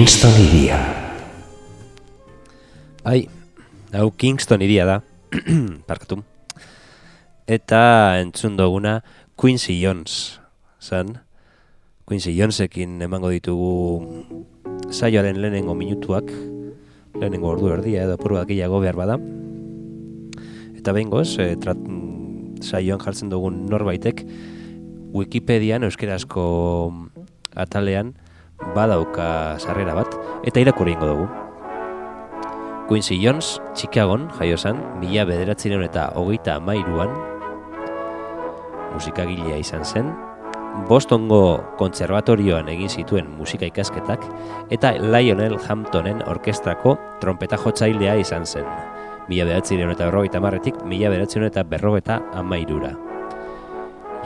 Kingston iria. Bai, hau Kingston iria da, parkatu. Eta entzun duguna Quincy Jones, zan. Quincy Jonesekin emango ditugu saioaren lehenengo minutuak, lehenengo ordu erdia edo apur bat gehiago behar bada. Eta behin goz, e, trat, saioan jartzen dugun norbaitek, Wikipedian euskerazko atalean badauka sarrera bat, eta irakurri ingo dugu. Quincy Jones, Chicagon, jaio zen, mila bederatzireun eta hogeita amairuan, musikagilea izan zen, Bostongo kontserbatorioan egin zituen musika ikasketak eta Lionel Hamptonen orkestrako trompeta jotzailea izan zen. Mila beratzireun eta berrogeita marretik, mila beratzireun eta berrogeita amairura.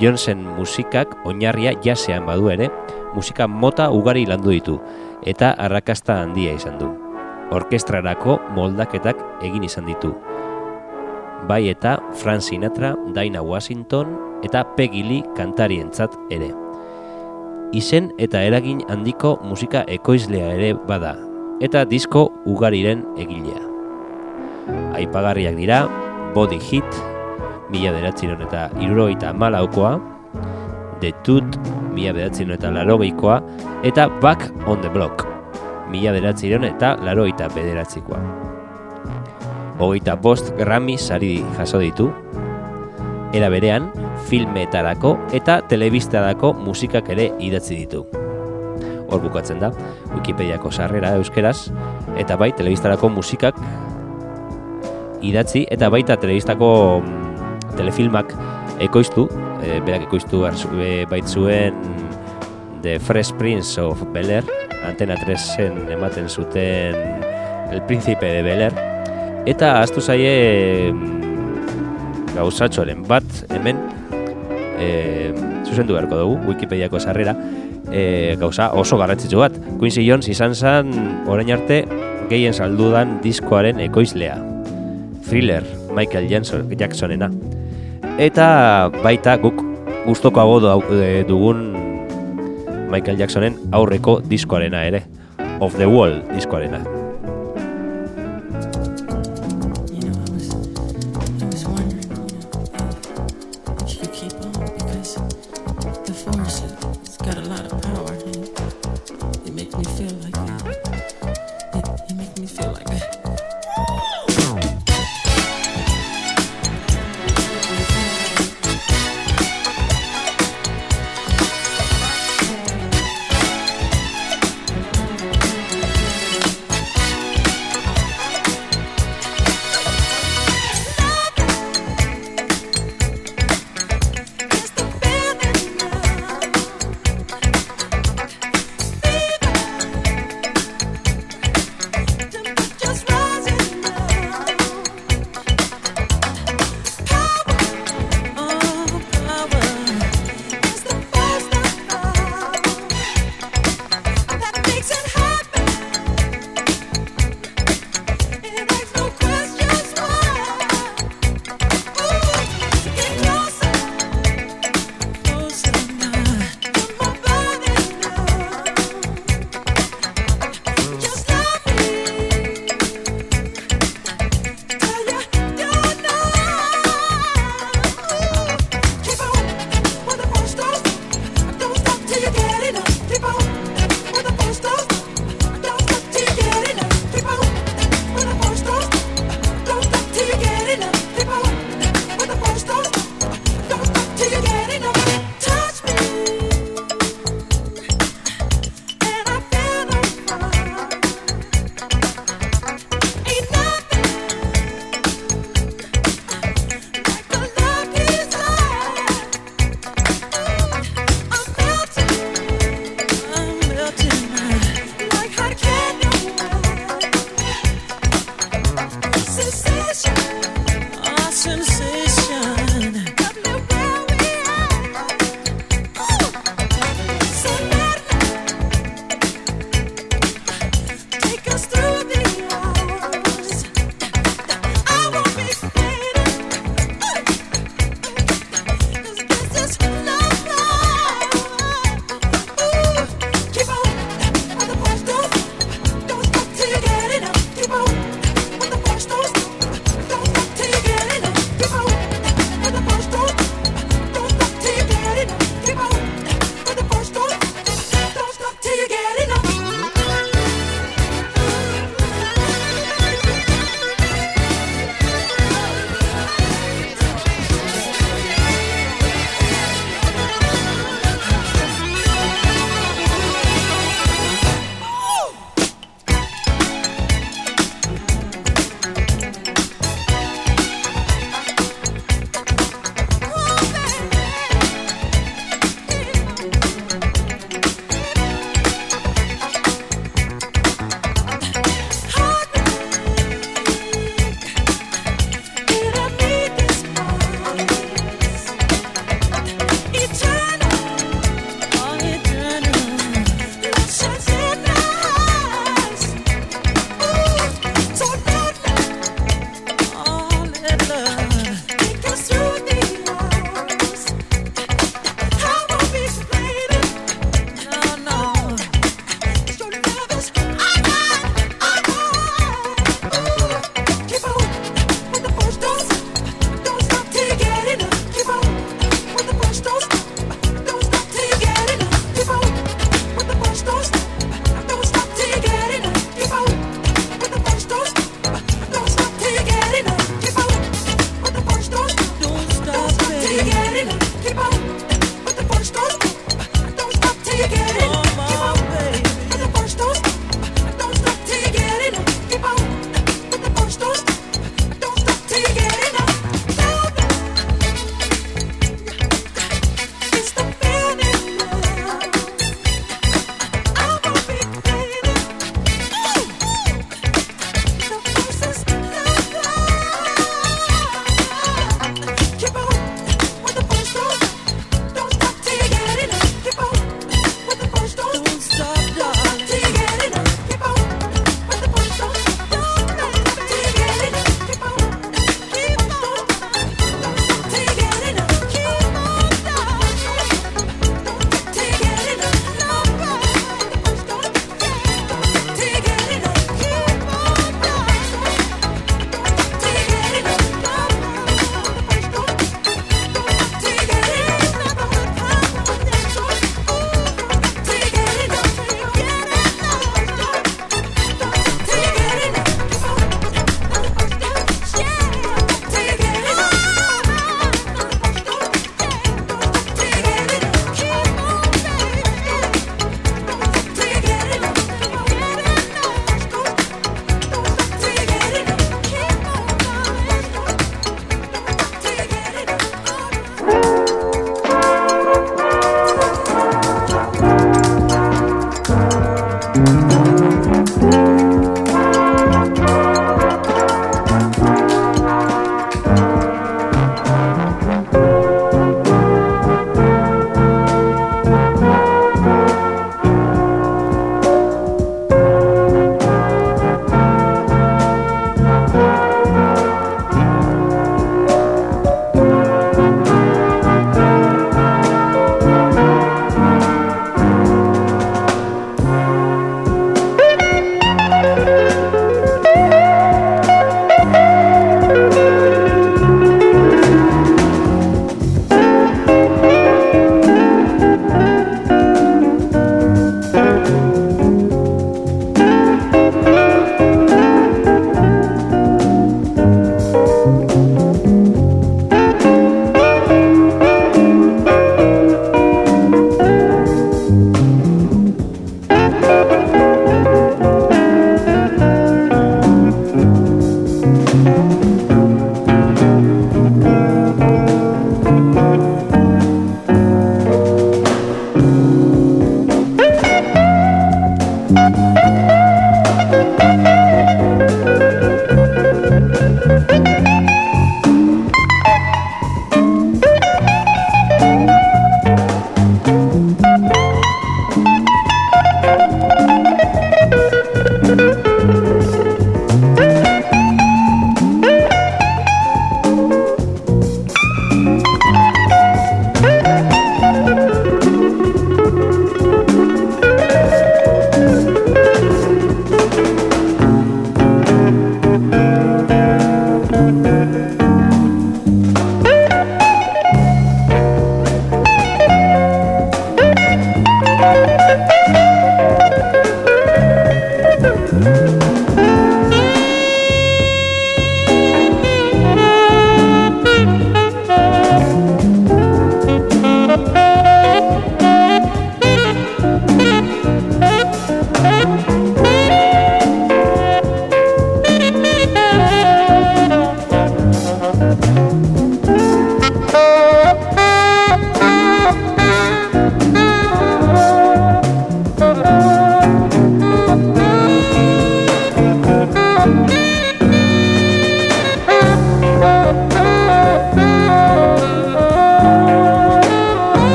Jonesen musikak oinarria jasean badu ere, musika mota ugari landu ditu eta arrakasta handia izan du. Orkestrarako moldaketak egin izan ditu. Bai eta Frank Sinatra, Dinah Washington eta Peggy Lee kantarientzat ere. Izen eta eragin handiko musika ekoizlea ere bada, eta disko ugariren egilea. Aipagarriak dira, Body Hit, mila beratziron eta irurogeita malaukoa, The Tut, mila beratziron eta larogeikoa, eta Back on the Block, mila beratziron eta larogeita bederatzikoa. Hogeita bost Grammy sari jaso ditu, era berean, filmetarako eta telebistarako musikak ere idatzi ditu. Hor bukatzen da, Wikipediako sarrera euskeraz, eta bai, telebistarako musikak idatzi, eta baita telebistako mm, telefilmak ekoiztu, e, berak ekoiztu e, baitzuen The Fresh Prince of Bel-Air, Antena 3 ematen zuten El Príncipe de Bel-Air, eta astu zaie mm, gauzatxoren bat hemen e, zuzendu beharko dugu, Wikipediako sarrera, e, gauza oso garrantzitsu bat. Quincy Jones izan zen orain arte gehien saldudan diskoaren ekoizlea. Thriller, Michael Jackson, Jacksonena. Eta baita guk gustokoago dugun Michael Jacksonen aurreko diskoarena ere. Of the Wall diskoarena.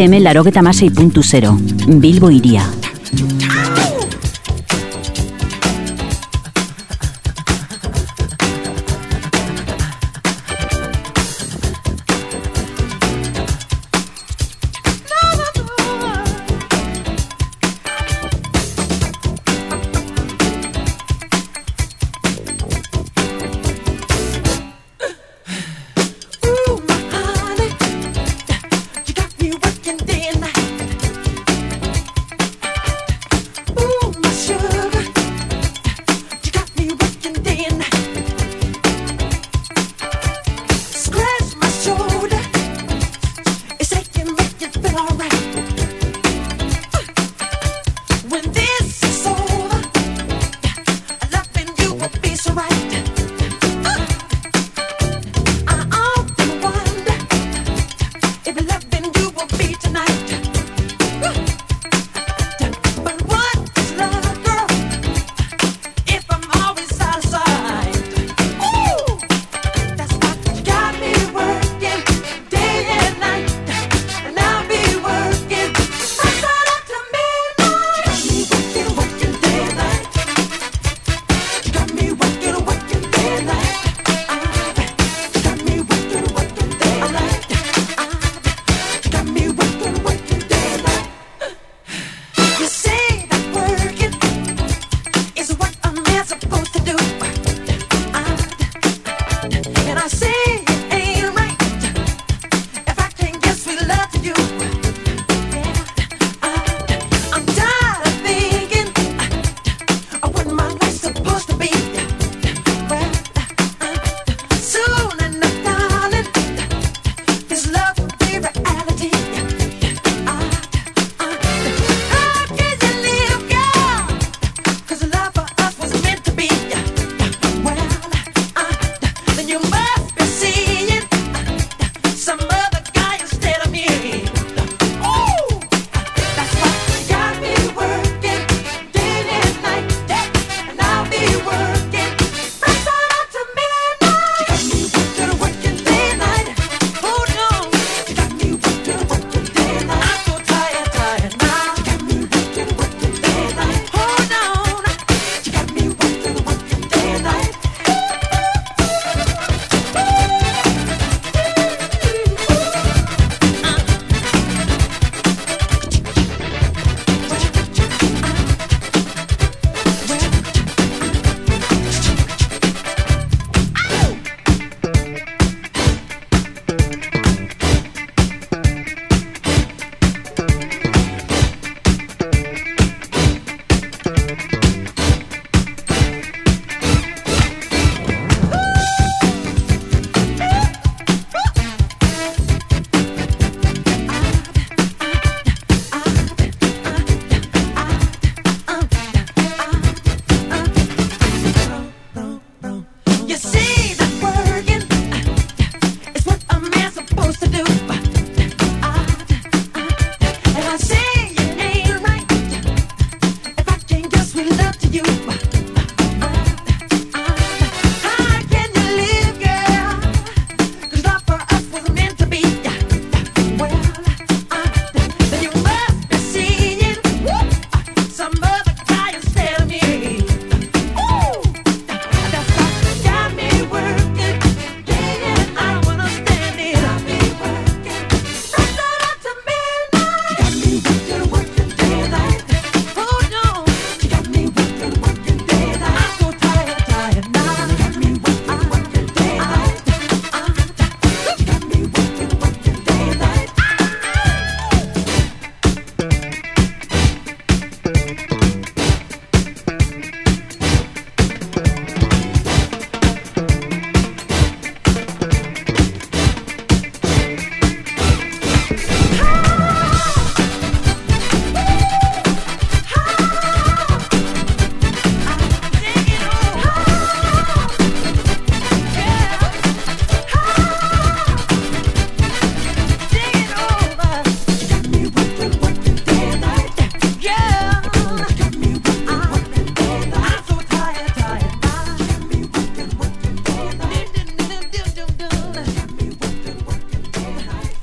FM larogeta masei puntu zero. Bilbo iria.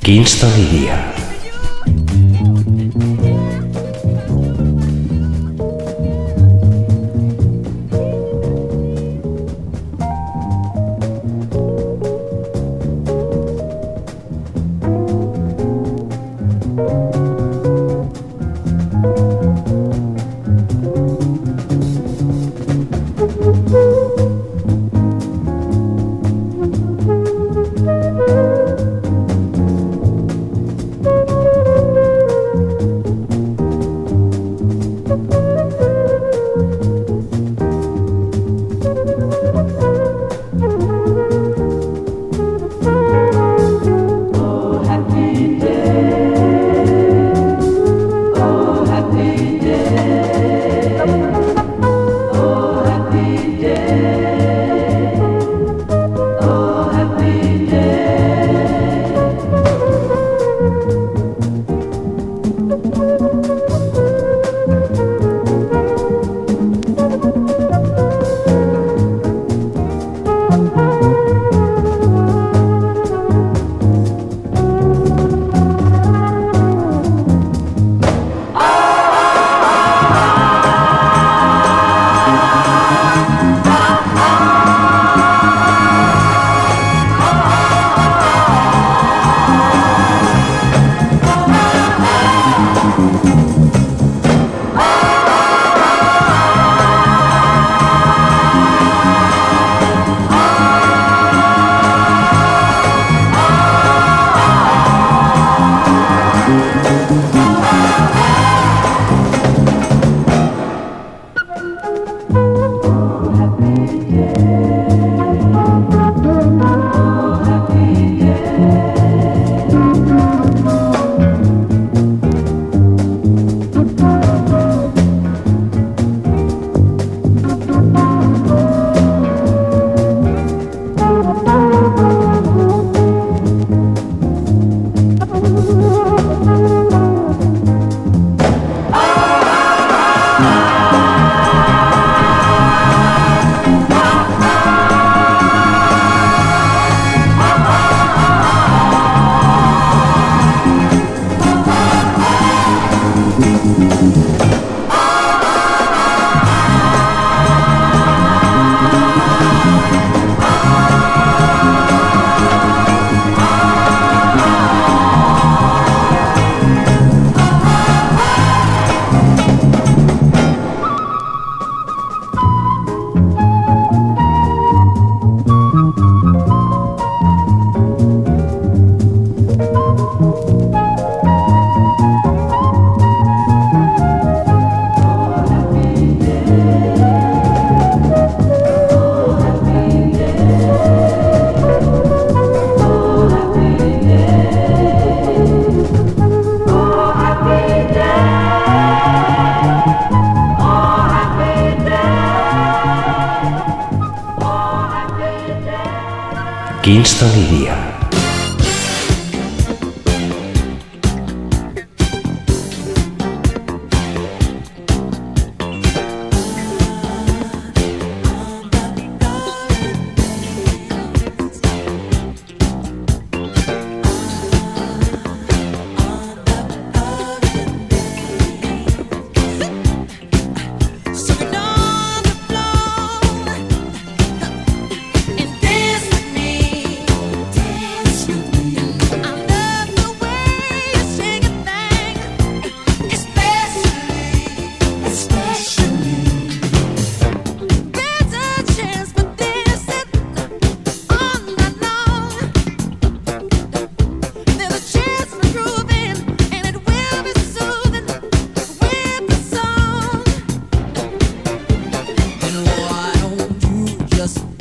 Kingston iria. Kingston iria. us.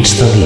Love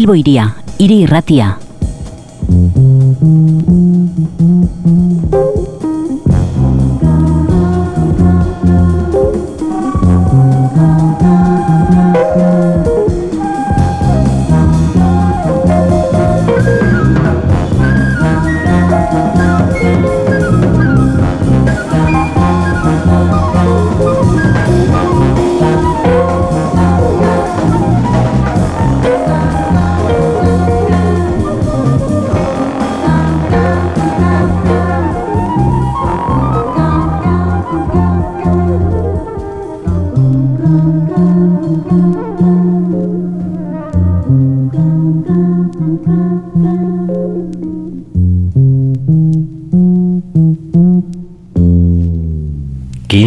Bilbo iria, hiri irratia.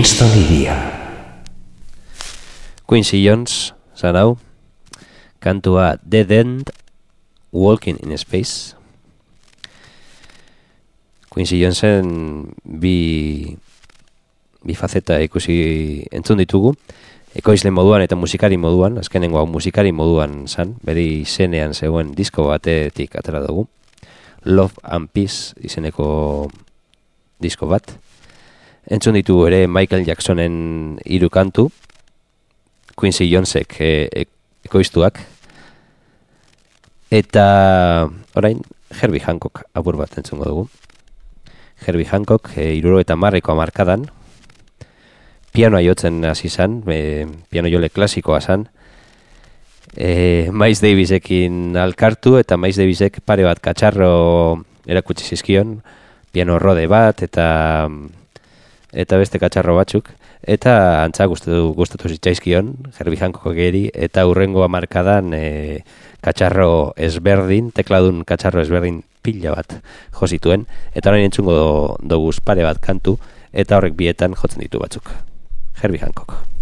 Kingston iria. Quincy Jones, zan hau, kantua Dead End, Walking in Space. Quincy Jonesen bi, bi faceta ikusi entzun ditugu, ekoizle moduan eta musikari moduan, azkenengo hau musikari moduan zan, beri izenean zegoen disko batetik atera dugu. Love and Peace izeneko disko bat. Entzun ditu ere Michael Jacksonen hiru kantu, Quincy Jonesek e, e, ekoiztuak, eta orain Herbie Hancock apur bat entzungo dugu. Herbie Hancock e, iruro eta marreko amarkadan, pianoa jotzen hasi zan, e, piano jole klasikoa zan, e, Miles Davisekin alkartu eta Miles Davisek pare bat katxarro erakutsi zizkion, piano rode bat eta eta beste katxarro batzuk, eta antza gustatu, gustatu zitzaizkion, Herbie Hancock geri, eta urrengo amarkadan e, katxarro ezberdin, tekladun katxarro ezberdin pila bat josituen, eta orain entzungo dugu pare bat kantu, eta horrek bietan jotzen ditu batzuk. Herbie Hancock.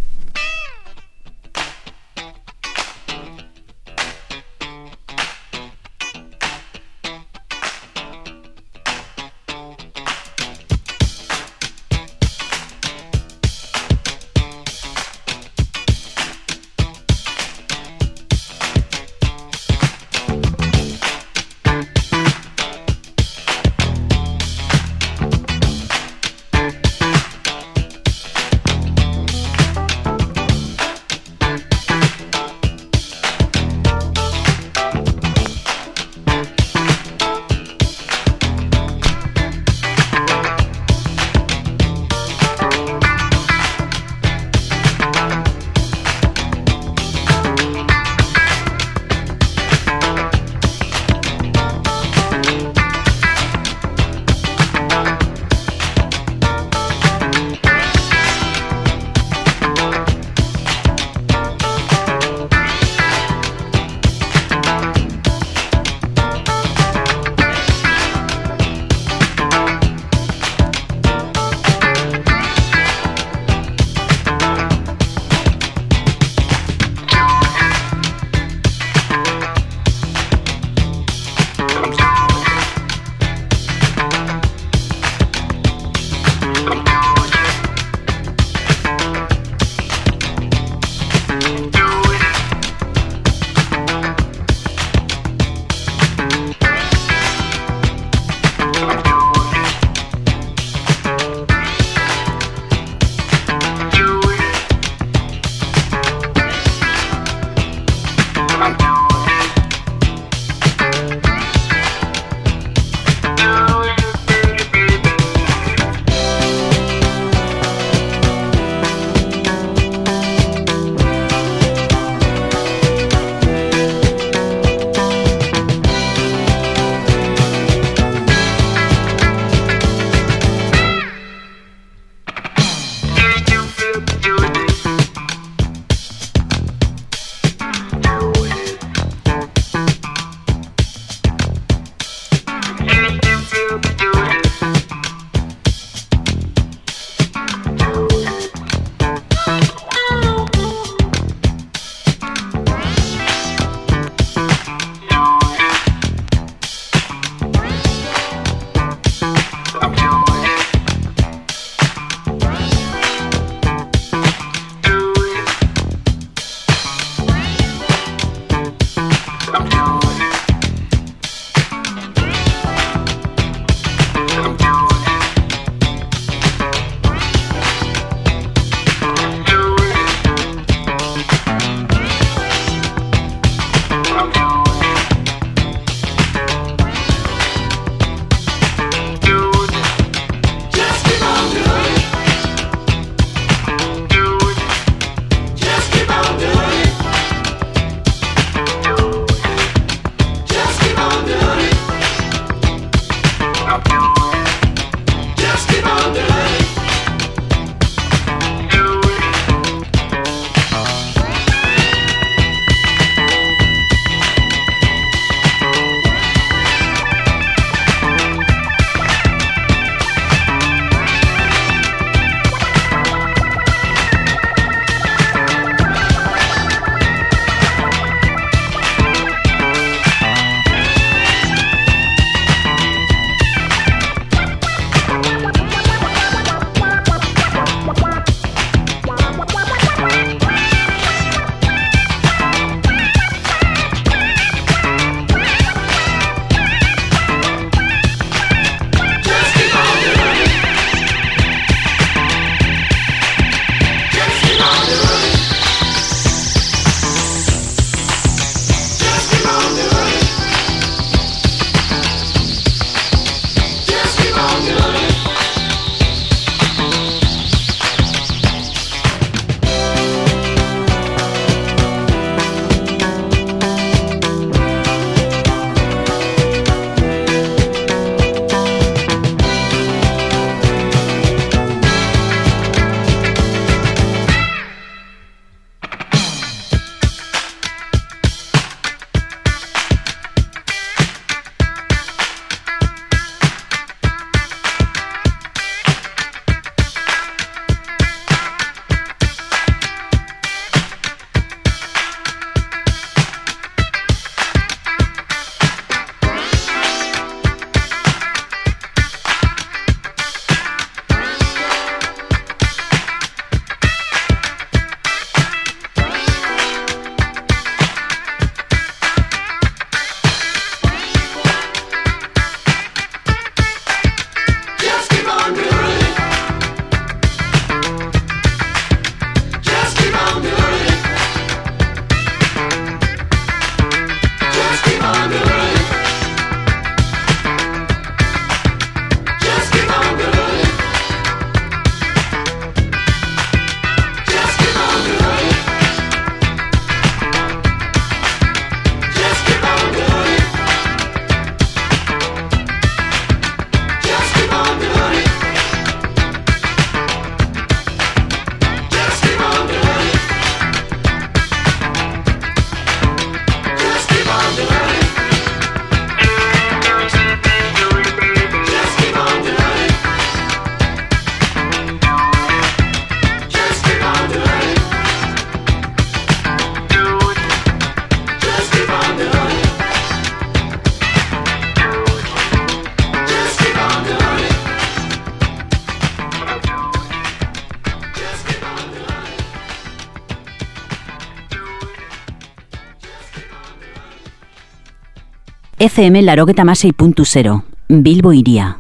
FM larogeta masei.0, Bilbo iría.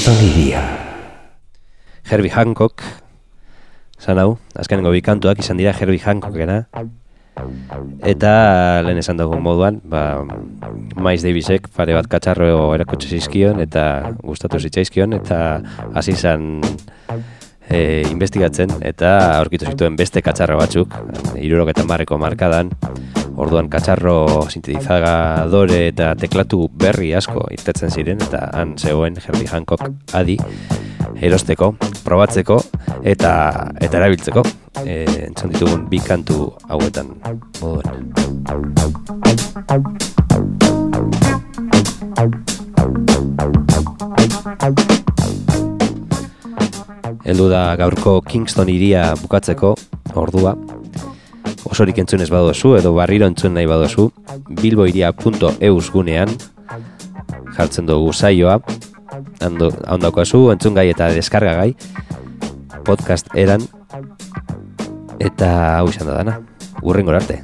Kingston iria. Herbie Hancock, zan hau, azkenengo bikantuak izan dira Herbie Hancockena. Eta lehen esan dugu moduan, ba, Miles Davisek pare bat katxarro erakutsi zizkion eta gustatu zitzaizkion eta hasi izan e, investigatzen eta aurkitu zituen beste katxarro batzuk, iruroketan barreko markadan, orduan katxarro sintetizagadore eta teklatu berri asko irtetzen ziren eta han zegoen Herbie Hancock adi erosteko, probatzeko eta eta erabiltzeko e, entzun ditugun bi kantu hauetan moduan. Heldu da gaurko Kingston iria bukatzeko ordua. Osorik entzun ez badozu edo barriro entzun nahi badozu, bilboiria.eus gunean jartzen dugu saioa, handaukazu entzun gai eta deskarga gai, podcast eran, eta hau izan da dana, urren arte.